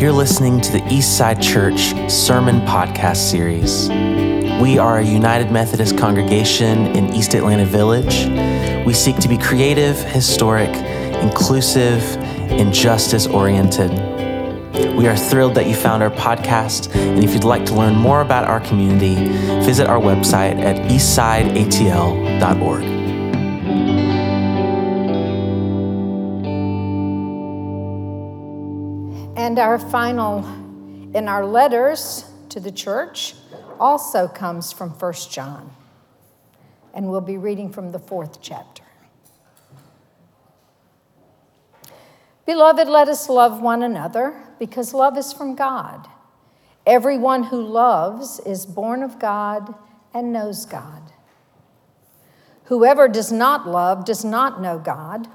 You're listening to the Eastside Church Sermon Podcast Series. We are a United Methodist congregation in East Atlanta Village. We seek to be creative, historic, inclusive, and justice oriented. We are thrilled that you found our podcast, and if you'd like to learn more about our community, visit our website at eastsideatl.org. our final in our letters to the church also comes from 1 John. And we'll be reading from the fourth chapter. Beloved, let us love one another because love is from God. Everyone who loves is born of God and knows God. Whoever does not love does not know God,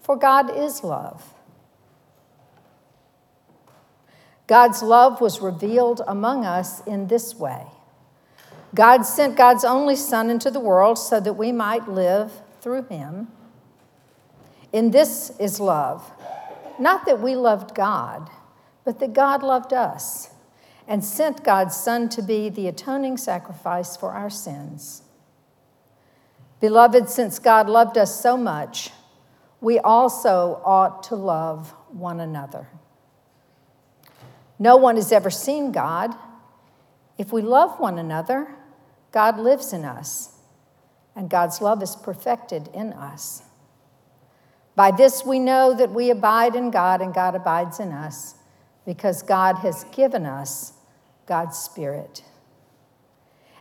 for God is love. God's love was revealed among us in this way God sent God's only Son into the world so that we might live through him. In this is love, not that we loved God, but that God loved us and sent God's Son to be the atoning sacrifice for our sins. Beloved, since God loved us so much, we also ought to love one another. No one has ever seen God. If we love one another, God lives in us, and God's love is perfected in us. By this we know that we abide in God and God abides in us, because God has given us God's Spirit.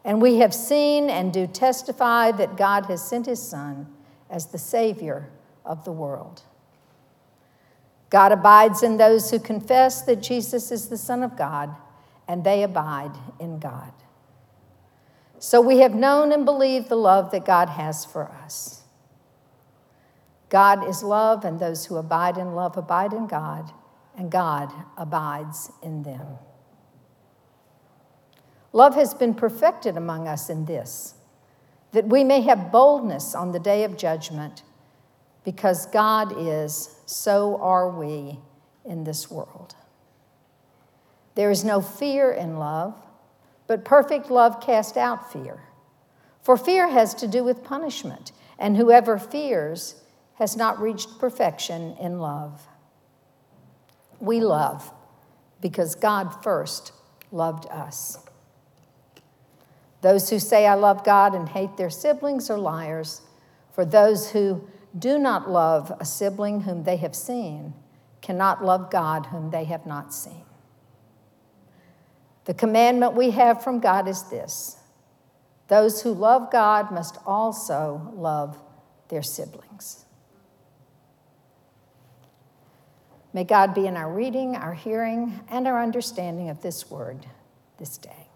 And we have seen and do testify that God has sent his Son as the Savior of the world. God abides in those who confess that Jesus is the Son of God, and they abide in God. So we have known and believed the love that God has for us. God is love, and those who abide in love abide in God, and God abides in them. Love has been perfected among us in this, that we may have boldness on the day of judgment because God is, so are we in this world. There is no fear in love, but perfect love casts out fear. For fear has to do with punishment, and whoever fears has not reached perfection in love. We love because God first loved us. Those who say, I love God and hate their siblings are liars, for those who do not love a sibling whom they have seen, cannot love God whom they have not seen. The commandment we have from God is this those who love God must also love their siblings. May God be in our reading, our hearing, and our understanding of this word this day.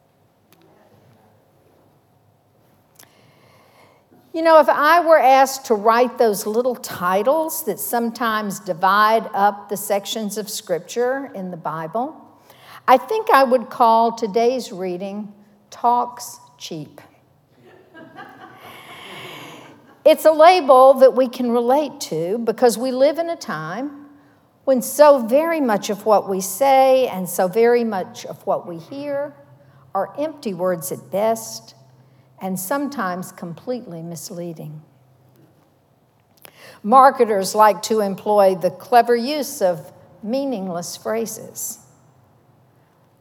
You know, if I were asked to write those little titles that sometimes divide up the sections of Scripture in the Bible, I think I would call today's reading Talks Cheap. it's a label that we can relate to because we live in a time when so very much of what we say and so very much of what we hear are empty words at best and sometimes completely misleading. Marketers like to employ the clever use of meaningless phrases.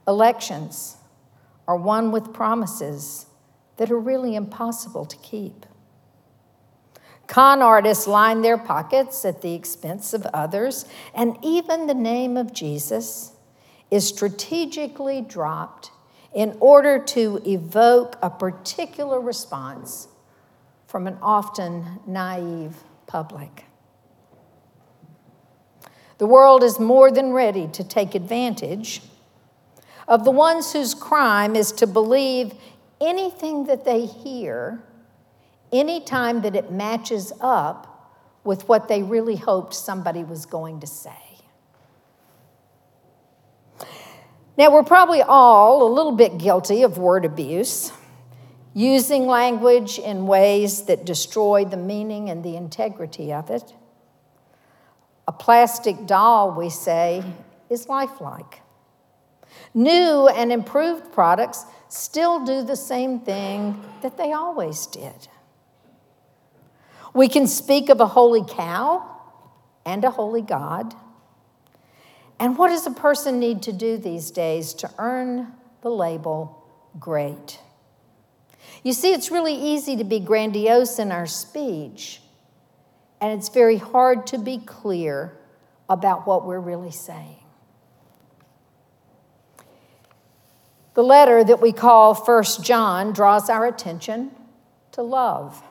Elections are won with promises that are really impossible to keep. Con artists line their pockets at the expense of others, and even the name of Jesus is strategically dropped in order to evoke a particular response from an often naive public. The world is more than ready to take advantage of the ones whose crime is to believe anything that they hear anytime that it matches up with what they really hoped somebody was going to say. Now, we're probably all a little bit guilty of word abuse, using language in ways that destroy the meaning and the integrity of it. A plastic doll, we say, is lifelike, New and improved products still do the same thing that they always did. We can speak of a holy cow and a holy God. And what does a person need to do these days to earn the label great? You see, it's really easy to be grandiose in our speech, and it's very hard to be clear about what we're really saying. The letter that we call First John draws our attention to love.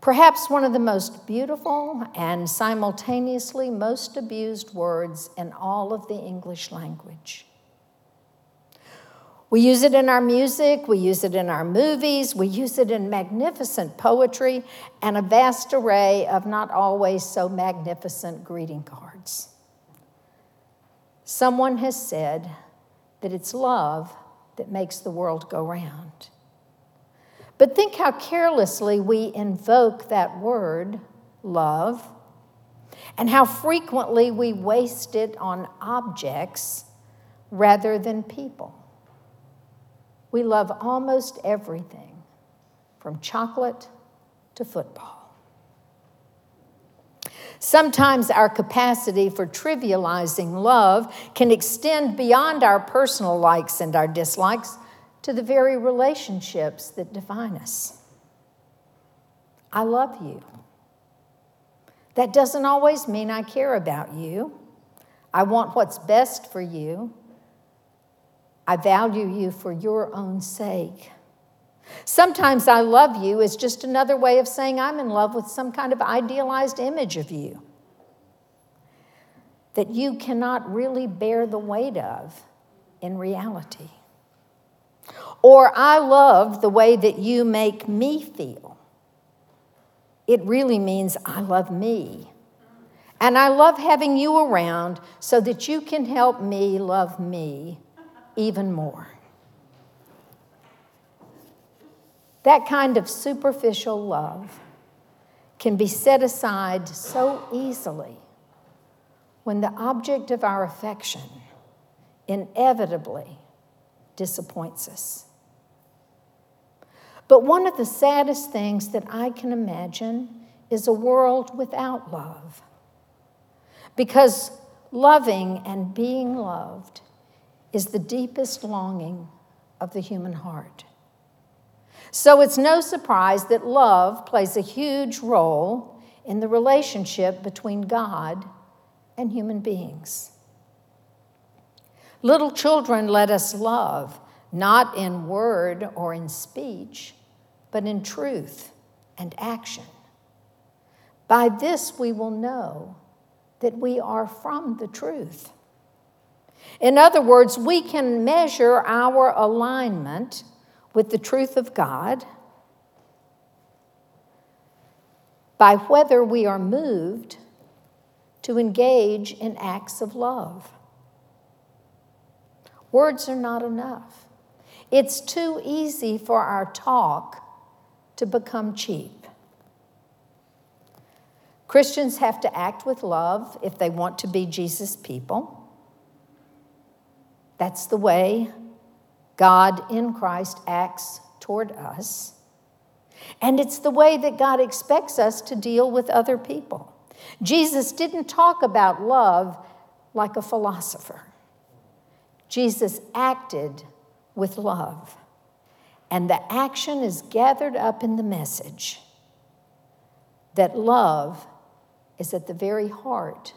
Perhaps one of the most beautiful and simultaneously most abused words in all of the English language. We use it in our music, we use it in our movies, we use it in magnificent poetry and a vast array of not always so magnificent greeting cards. Someone has said that it's love that makes the world go round. But think how carelessly we invoke that word, love, and how frequently we waste it on objects rather than people. We love almost everything, from chocolate to football. Sometimes our capacity for trivializing love can extend beyond our personal likes and our dislikes to the very relationships that define us. I love you. That doesn't always mean I care about you. I want what's best for you. I value you for your own sake. Sometimes I love you is just another way of saying I'm in love with some kind of idealized image of you that you cannot really bear the weight of in reality. Or I love the way that you make me feel. It really means I love me. And I love having you around so that you can help me love me even more. That kind of superficial love can be set aside so easily when the object of our affection inevitably disappoints us. But one of the saddest things that I can imagine is a world without love. Because loving and being loved is the deepest longing of the human heart. So it's no surprise that love plays a huge role in the relationship between God and human beings. Little children let us love, not in word or in speech, but in truth and action. By this we will know that we are from the truth in other words, we can measure our alignment with the truth of God by whether we are moved to engage in acts of love. Words are not enough. It's too easy for our talk to become cheap. Christians have to act with love if they want to be Jesus' people. That's the way God in Christ acts toward us. And it's the way that God expects us to deal with other people. Jesus didn't talk about love like a philosopher, Jesus acted with love. And the action is gathered up in the message that love is at the very heart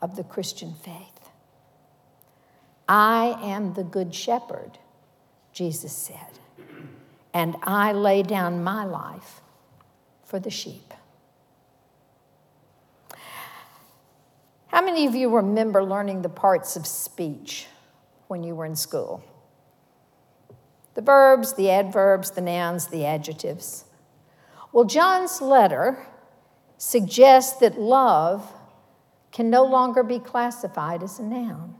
of the Christian faith. I am the good shepherd, Jesus said, and I lay down my life for the sheep. How many of you remember learning the parts of speech when you were in school? The verbs, the adverbs, the nouns, the adjectives. Well, John's letter suggests that love can no longer be classified as a noun.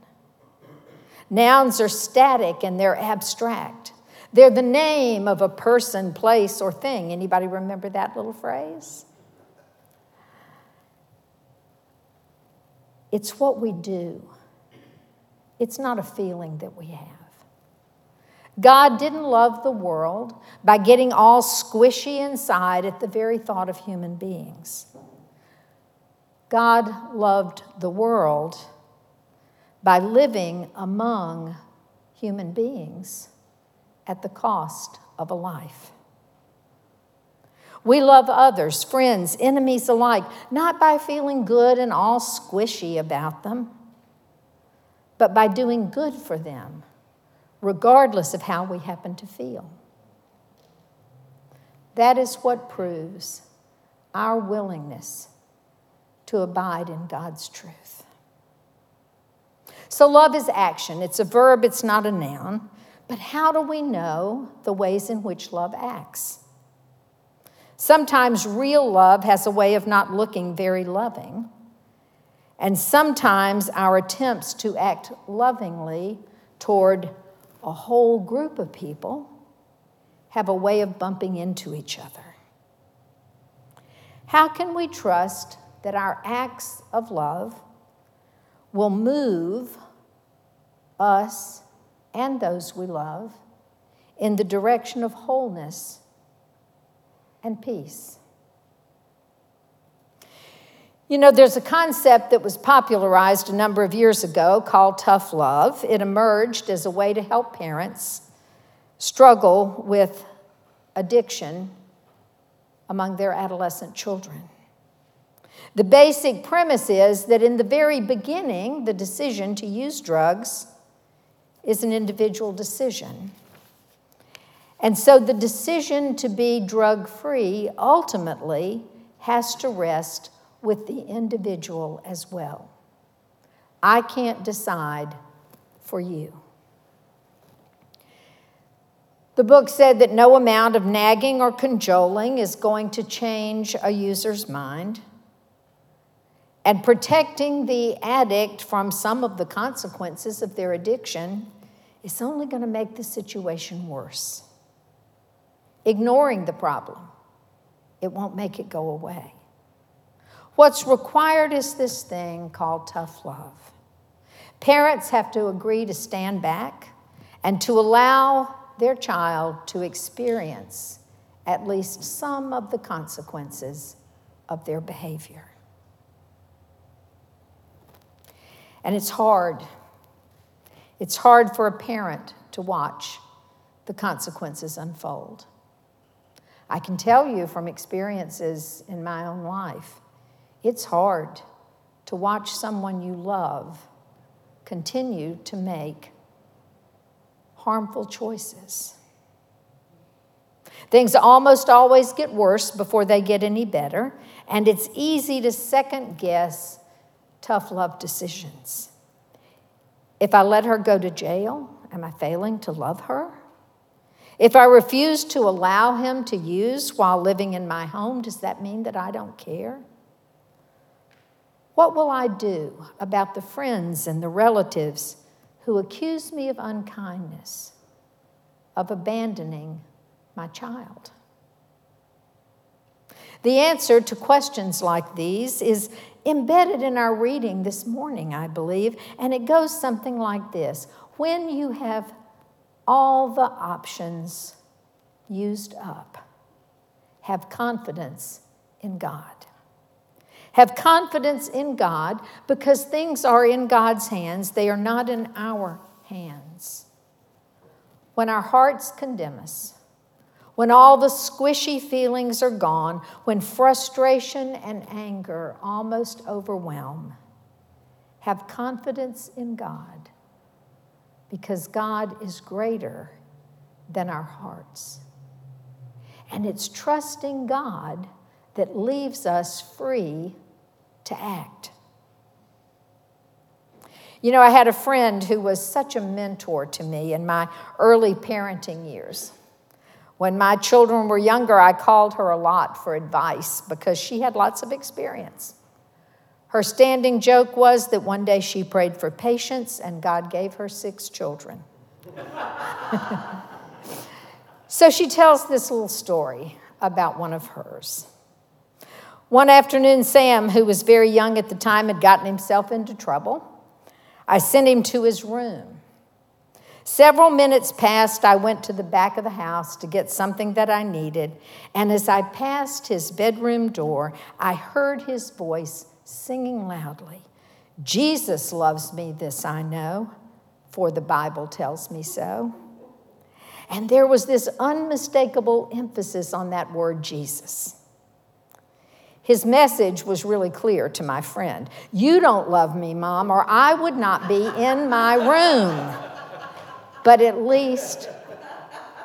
Nouns are static and they're abstract. They're the name of a person, place, or thing. Anybody remember that little phrase? It's what we do. It's not a feeling that we have. God didn't love the world by getting all squishy inside at the very thought of human beings. God loved the world by living among human beings at the cost of a life. We love others, friends, enemies alike, not by feeling good and all squishy about them, but by doing good for them, regardless of how we happen to feel. That is what proves our willingness to abide in God's truth. So, love is action. It's a verb, it's not a noun. But how do we know the ways in which love acts? Sometimes real love has a way of not looking very loving. And sometimes our attempts to act lovingly toward a whole group of people have a way of bumping into each other. How can we trust that our acts of love will move us and those we love in the direction of wholeness and peace. You know, there's a concept that was popularized a number of years ago called tough love. It emerged as a way to help parents struggle with addiction among their adolescent children. The basic premise is that in the very beginning, the decision to use drugs is an individual decision. And so the decision to be drug free ultimately has to rest with the individual as well. I can't decide for you. The book said that no amount of nagging or cajoling is going to change a user's mind. And protecting the addict from some of the consequences of their addiction is only going to make the situation worse. Ignoring the problem, it won't make it go away. What's required is this thing called tough love. Parents have to agree to stand back and to allow their child to experience at least some of the consequences of their behavior. And it's hard. It's hard for a parent to watch the consequences unfold. I can tell you from experiences in my own life, it's hard to watch someone you love continue to make harmful choices. Things almost always get worse before they get any better, and it's easy to second guess tough love decisions. If I let her go to jail, am I failing to love her? If I refuse to allow him to use while living in my home, does that mean that I don't care? What will I do about the friends and the relatives who accuse me of unkindness, of abandoning my child? The answer to questions like these is embedded in our reading this morning, I believe, and it goes something like this When you have all the options used up, have confidence in God. Have confidence in God because things are in God's hands, they are not in our hands. When our hearts condemn us, when all the squishy feelings are gone, when frustration and anger almost overwhelm, have confidence in God because God is greater than our hearts. And it's trusting God that leaves us free to act. You know, I had a friend who was such a mentor to me in my early parenting years. When my children were younger, I called her a lot for advice because she had lots of experience. Her standing joke was that one day she prayed for patience and God gave her six children. so she tells this little story about one of hers. One afternoon, Sam, who was very young at the time, had gotten himself into trouble. I sent him to his room. Several minutes passed. I went to the back of the house to get something that I needed. And as I passed his bedroom door, I heard his voice singing loudly Jesus loves me, this I know, for the Bible tells me so. And there was this unmistakable emphasis on that word Jesus. His message was really clear to my friend You don't love me, Mom, or I would not be in my room. But at least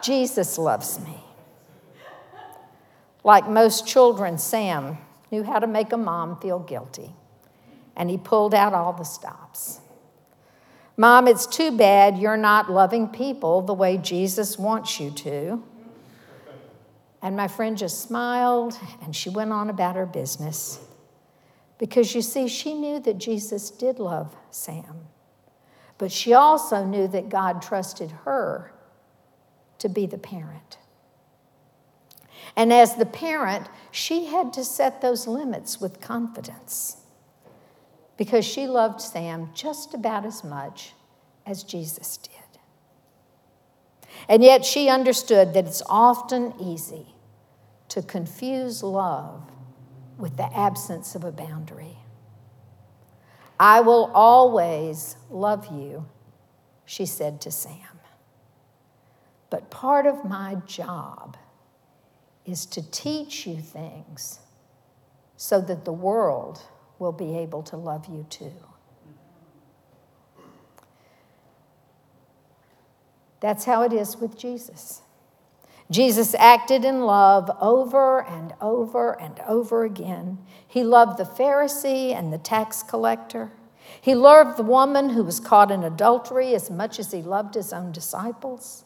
Jesus loves me. Like most children, Sam knew how to make a mom feel guilty, and he pulled out all the stops. Mom, it's too bad you're not loving people the way Jesus wants you to. And my friend just smiled and she went on about her business. Because you see, she knew that Jesus did love Sam, but she also knew that God trusted her to be the parent. And as the parent, she had to set those limits with confidence because she loved Sam just about as much as Jesus did. And yet she understood that it's often easy to confuse love with the absence of a boundary. I will always love you, she said to Sam. But part of my job is to teach you things so that the world will be able to love you too. That's how it is with Jesus. Jesus acted in love over and over and over again. He loved the Pharisee and the tax collector. He loved the woman who was caught in adultery as much as he loved his own disciples.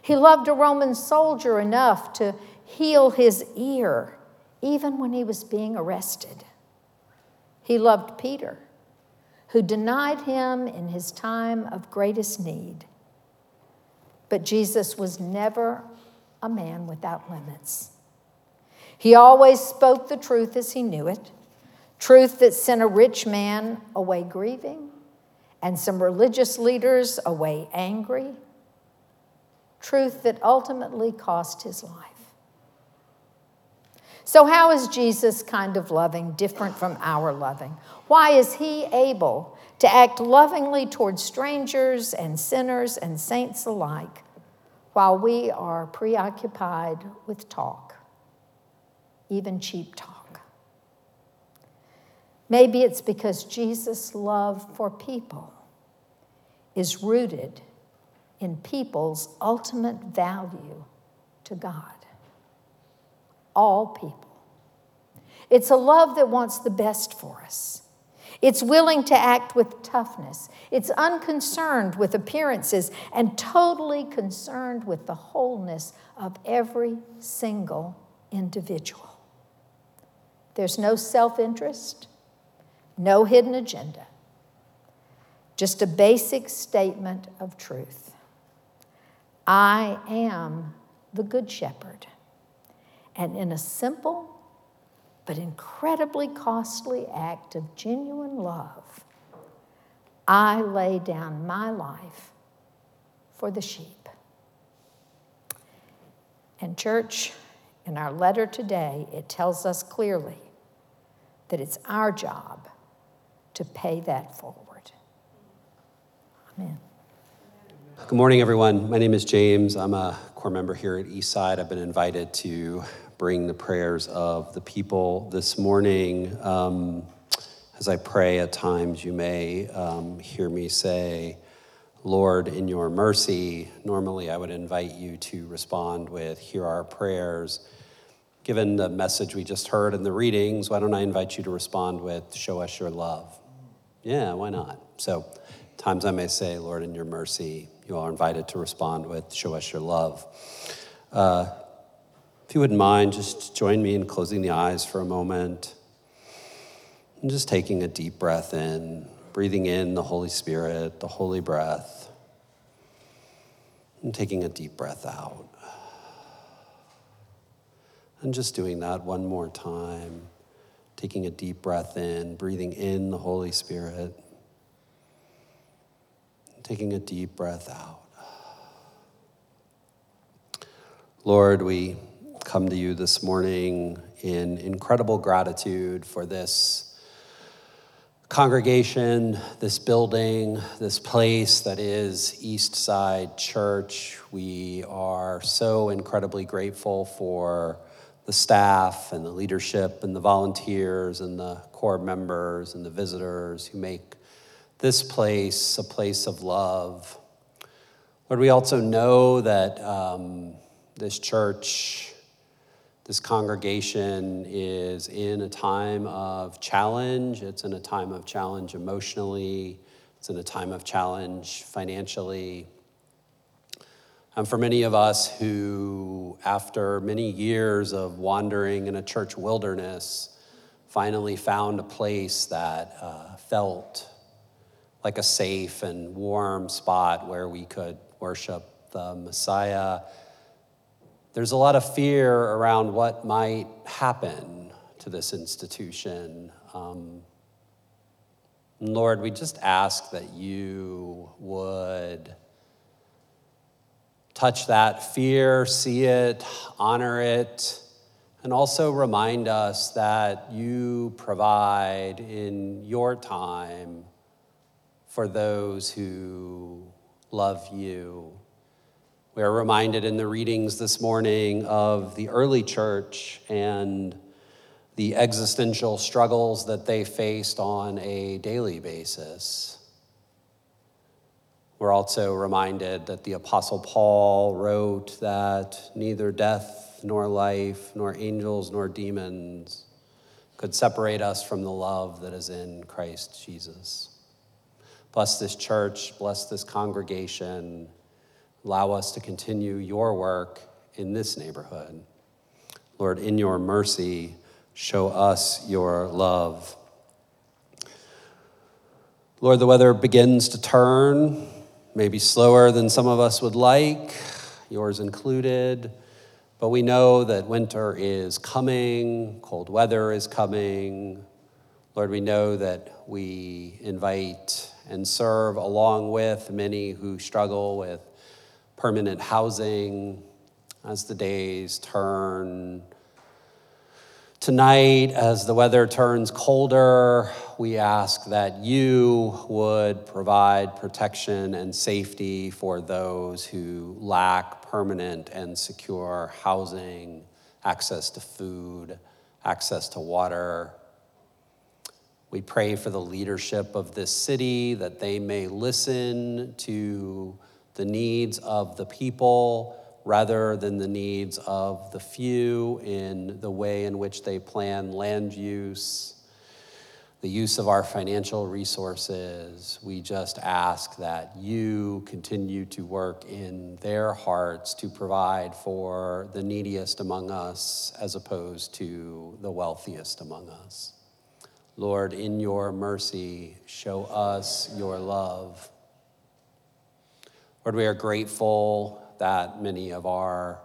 He loved a Roman soldier enough to heal his ear even when he was being arrested. He loved Peter, who denied him in his time of greatest need. But Jesus was never a man without limits. He always spoke the truth as he knew it truth that sent a rich man away grieving and some religious leaders away angry, truth that ultimately cost his life. So, how is Jesus' kind of loving different from our loving? Why is he able to act lovingly towards strangers and sinners and saints alike while we are preoccupied with talk, even cheap talk? Maybe it's because Jesus' love for people is rooted in people's ultimate value to God all people. It's a love that wants the best for us. It's willing to act with toughness. It's unconcerned with appearances and totally concerned with the wholeness of every single individual. There's no self interest, no hidden agenda, just a basic statement of truth. I am the Good Shepherd. And in a simple but incredibly costly act of genuine love, I lay down my life for the sheep. And, church, in our letter today, it tells us clearly that it's our job to pay that forward. Amen. Good morning, everyone. My name is James. I'm a core member here at Eastside. I've been invited to bring the prayers of the people this morning. Um, as I pray, at times you may um, hear me say, Lord, in your mercy. Normally, I would invite you to respond with, Hear our prayers. Given the message we just heard in the readings, why don't I invite you to respond with, Show us your love? Yeah, why not? So, times I may say, Lord, in your mercy. You are invited to respond with, Show us your love. Uh, if you wouldn't mind, just join me in closing the eyes for a moment and just taking a deep breath in, breathing in the Holy Spirit, the holy breath, and taking a deep breath out. And just doing that one more time, taking a deep breath in, breathing in the Holy Spirit, taking a deep breath out. Lord, we come to you this morning in incredible gratitude for this congregation, this building, this place that is Eastside Church. We are so incredibly grateful for the staff and the leadership and the volunteers and the core members and the visitors who make this place a place of love. Lord, we also know that um, this church, this congregation is in a time of challenge. It's in a time of challenge emotionally, it's in a time of challenge financially. And for many of us who, after many years of wandering in a church wilderness, finally found a place that uh, felt like a safe and warm spot where we could worship the Messiah. There's a lot of fear around what might happen to this institution. Um, Lord, we just ask that you would touch that fear, see it, honor it, and also remind us that you provide in your time for those who love you. We are reminded in the readings this morning of the early church and the existential struggles that they faced on a daily basis. We're also reminded that the Apostle Paul wrote that neither death nor life, nor angels nor demons could separate us from the love that is in Christ Jesus. Bless this church, bless this congregation. Allow us to continue your work in this neighborhood. Lord, in your mercy, show us your love. Lord, the weather begins to turn maybe slower than some of us would like, yours included. But we know that winter is coming, cold weather is coming. Lord, we know that we invite and serve along with many who struggle with permanent housing as the days turn Tonight, as the weather turns colder, we ask that you would provide protection and safety for those who lack permanent and secure housing, access to food, access to water. We pray for the leadership of this city that they may listen to the needs of the people rather than the needs of the few in the way in which they plan land use, the use of our financial resources. We just ask that you continue to work in their hearts to provide for the neediest among us as opposed to the wealthiest among us. Lord, in your mercy, show us your love. Lord, we are grateful that many of our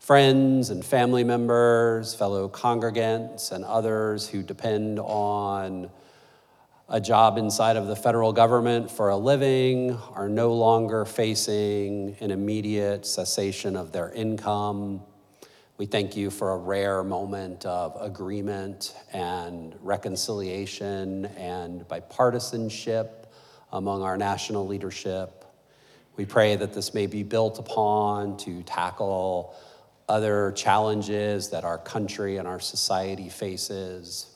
friends and family members, fellow congregants, and others who depend on a job inside of the federal government for a living are no longer facing an immediate cessation of their income. We thank you for a rare moment of agreement and reconciliation and bipartisanship among our national leadership. We pray that this may be built upon to tackle other challenges that our country and our society faces.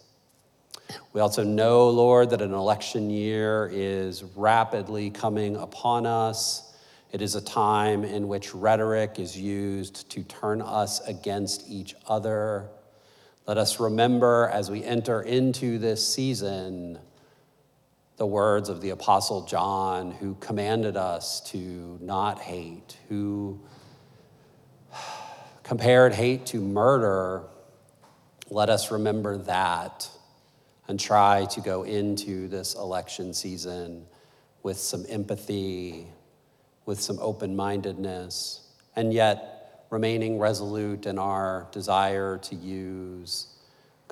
We also know, Lord, that an election year is rapidly coming upon us. It is a time in which rhetoric is used to turn us against each other. Let us remember as we enter into this season the words of the Apostle John, who commanded us to not hate, who compared hate to murder. Let us remember that and try to go into this election season with some empathy, with some open mindedness, and yet remaining resolute in our desire to use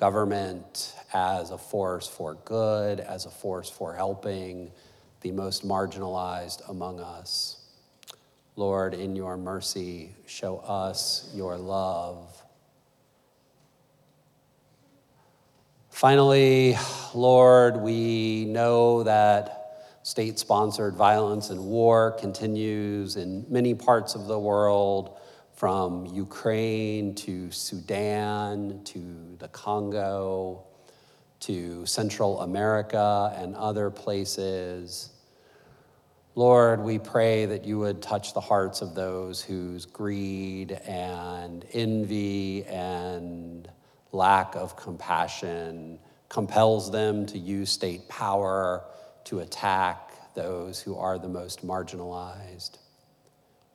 government as a force for good, as a force for helping the most marginalized among us. Lord, in your mercy, show us your love. Finally, Lord, we know that state sponsored violence and war continues in many parts of the world, from Ukraine to Sudan to the Congo to Central America and other places. Lord, we pray that you would touch the hearts of those whose greed and envy and lack of compassion compels them to use state power to attack those who are the most marginalized.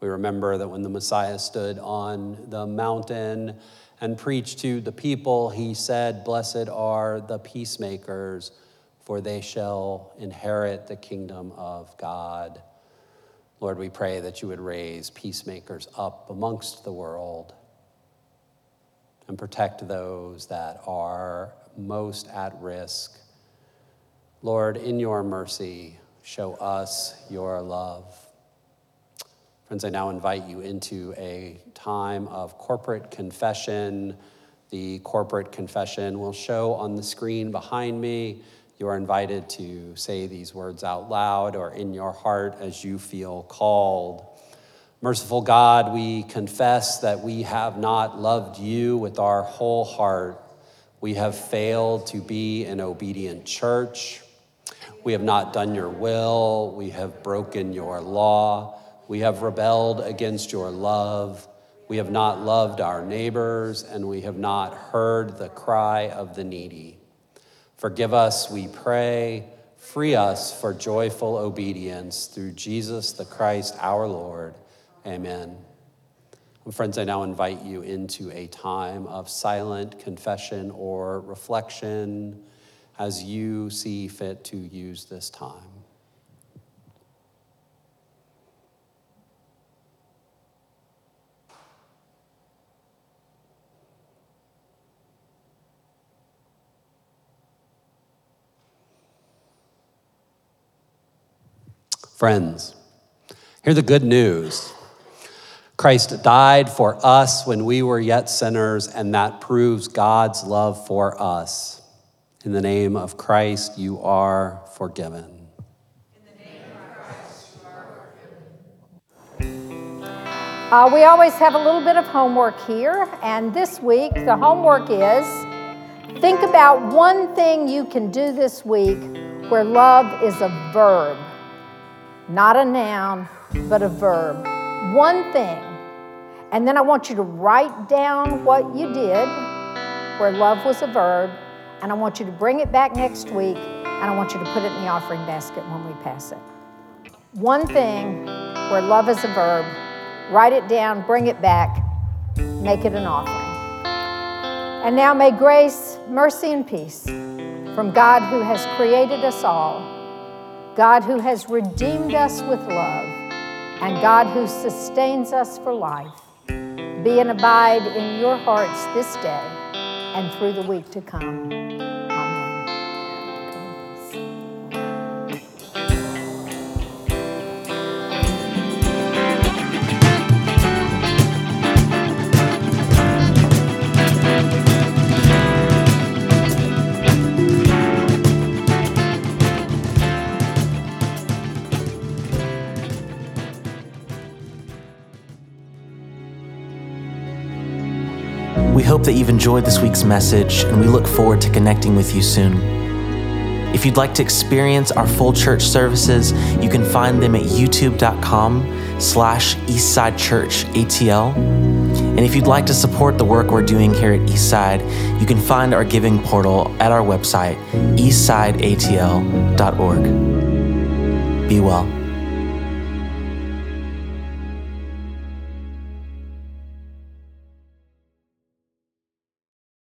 We remember that when the Messiah stood on the mountain and preached to the people, he said, Blessed are the peacemakers for they shall inherit the kingdom of God. Lord, we pray that you would raise peacemakers up amongst the world and protect those that are most at risk. Lord, in your mercy, show us your love. Friends, I now invite you into a time of corporate confession. The corporate confession will show on the screen behind me. You are invited to say these words out loud or in your heart as you feel called. Merciful God, we confess that we have not loved you with our whole heart. We have failed to be an obedient church. We have not done your will. We have broken your law. We have rebelled against your love. We have not loved our neighbors, and we have not heard the cry of the needy. Forgive us, we pray. Free us for joyful obedience through Jesus the Christ our Lord. Amen. Friends, I now invite you into a time of silent confession or reflection as you see fit to use this time. Friends, hear the good news. Christ died for us when we were yet sinners, and that proves God's love for us. In the name of Christ, you are forgiven. Uh, we always have a little bit of homework here, and this week the homework is think about one thing you can do this week where love is a verb not a noun, but a verb. One thing. And then I want you to write down what you did where love was a verb, and I want you to bring it back next week, and I want you to put it in the offering basket when we pass it. One thing where love is a verb, write it down, bring it back, make it an offering. And now may grace, mercy, and peace from God who has created us all God who has redeemed us with love, and God who sustains us for life, be and abide in your hearts this day and through the week to come. That you've enjoyed this week's message, and we look forward to connecting with you soon. If you'd like to experience our full church services, you can find them at youtube.com slash eastsidechurchatl. And if you'd like to support the work we're doing here at Eastside, you can find our giving portal at our website, eastsideatl.org. Be well.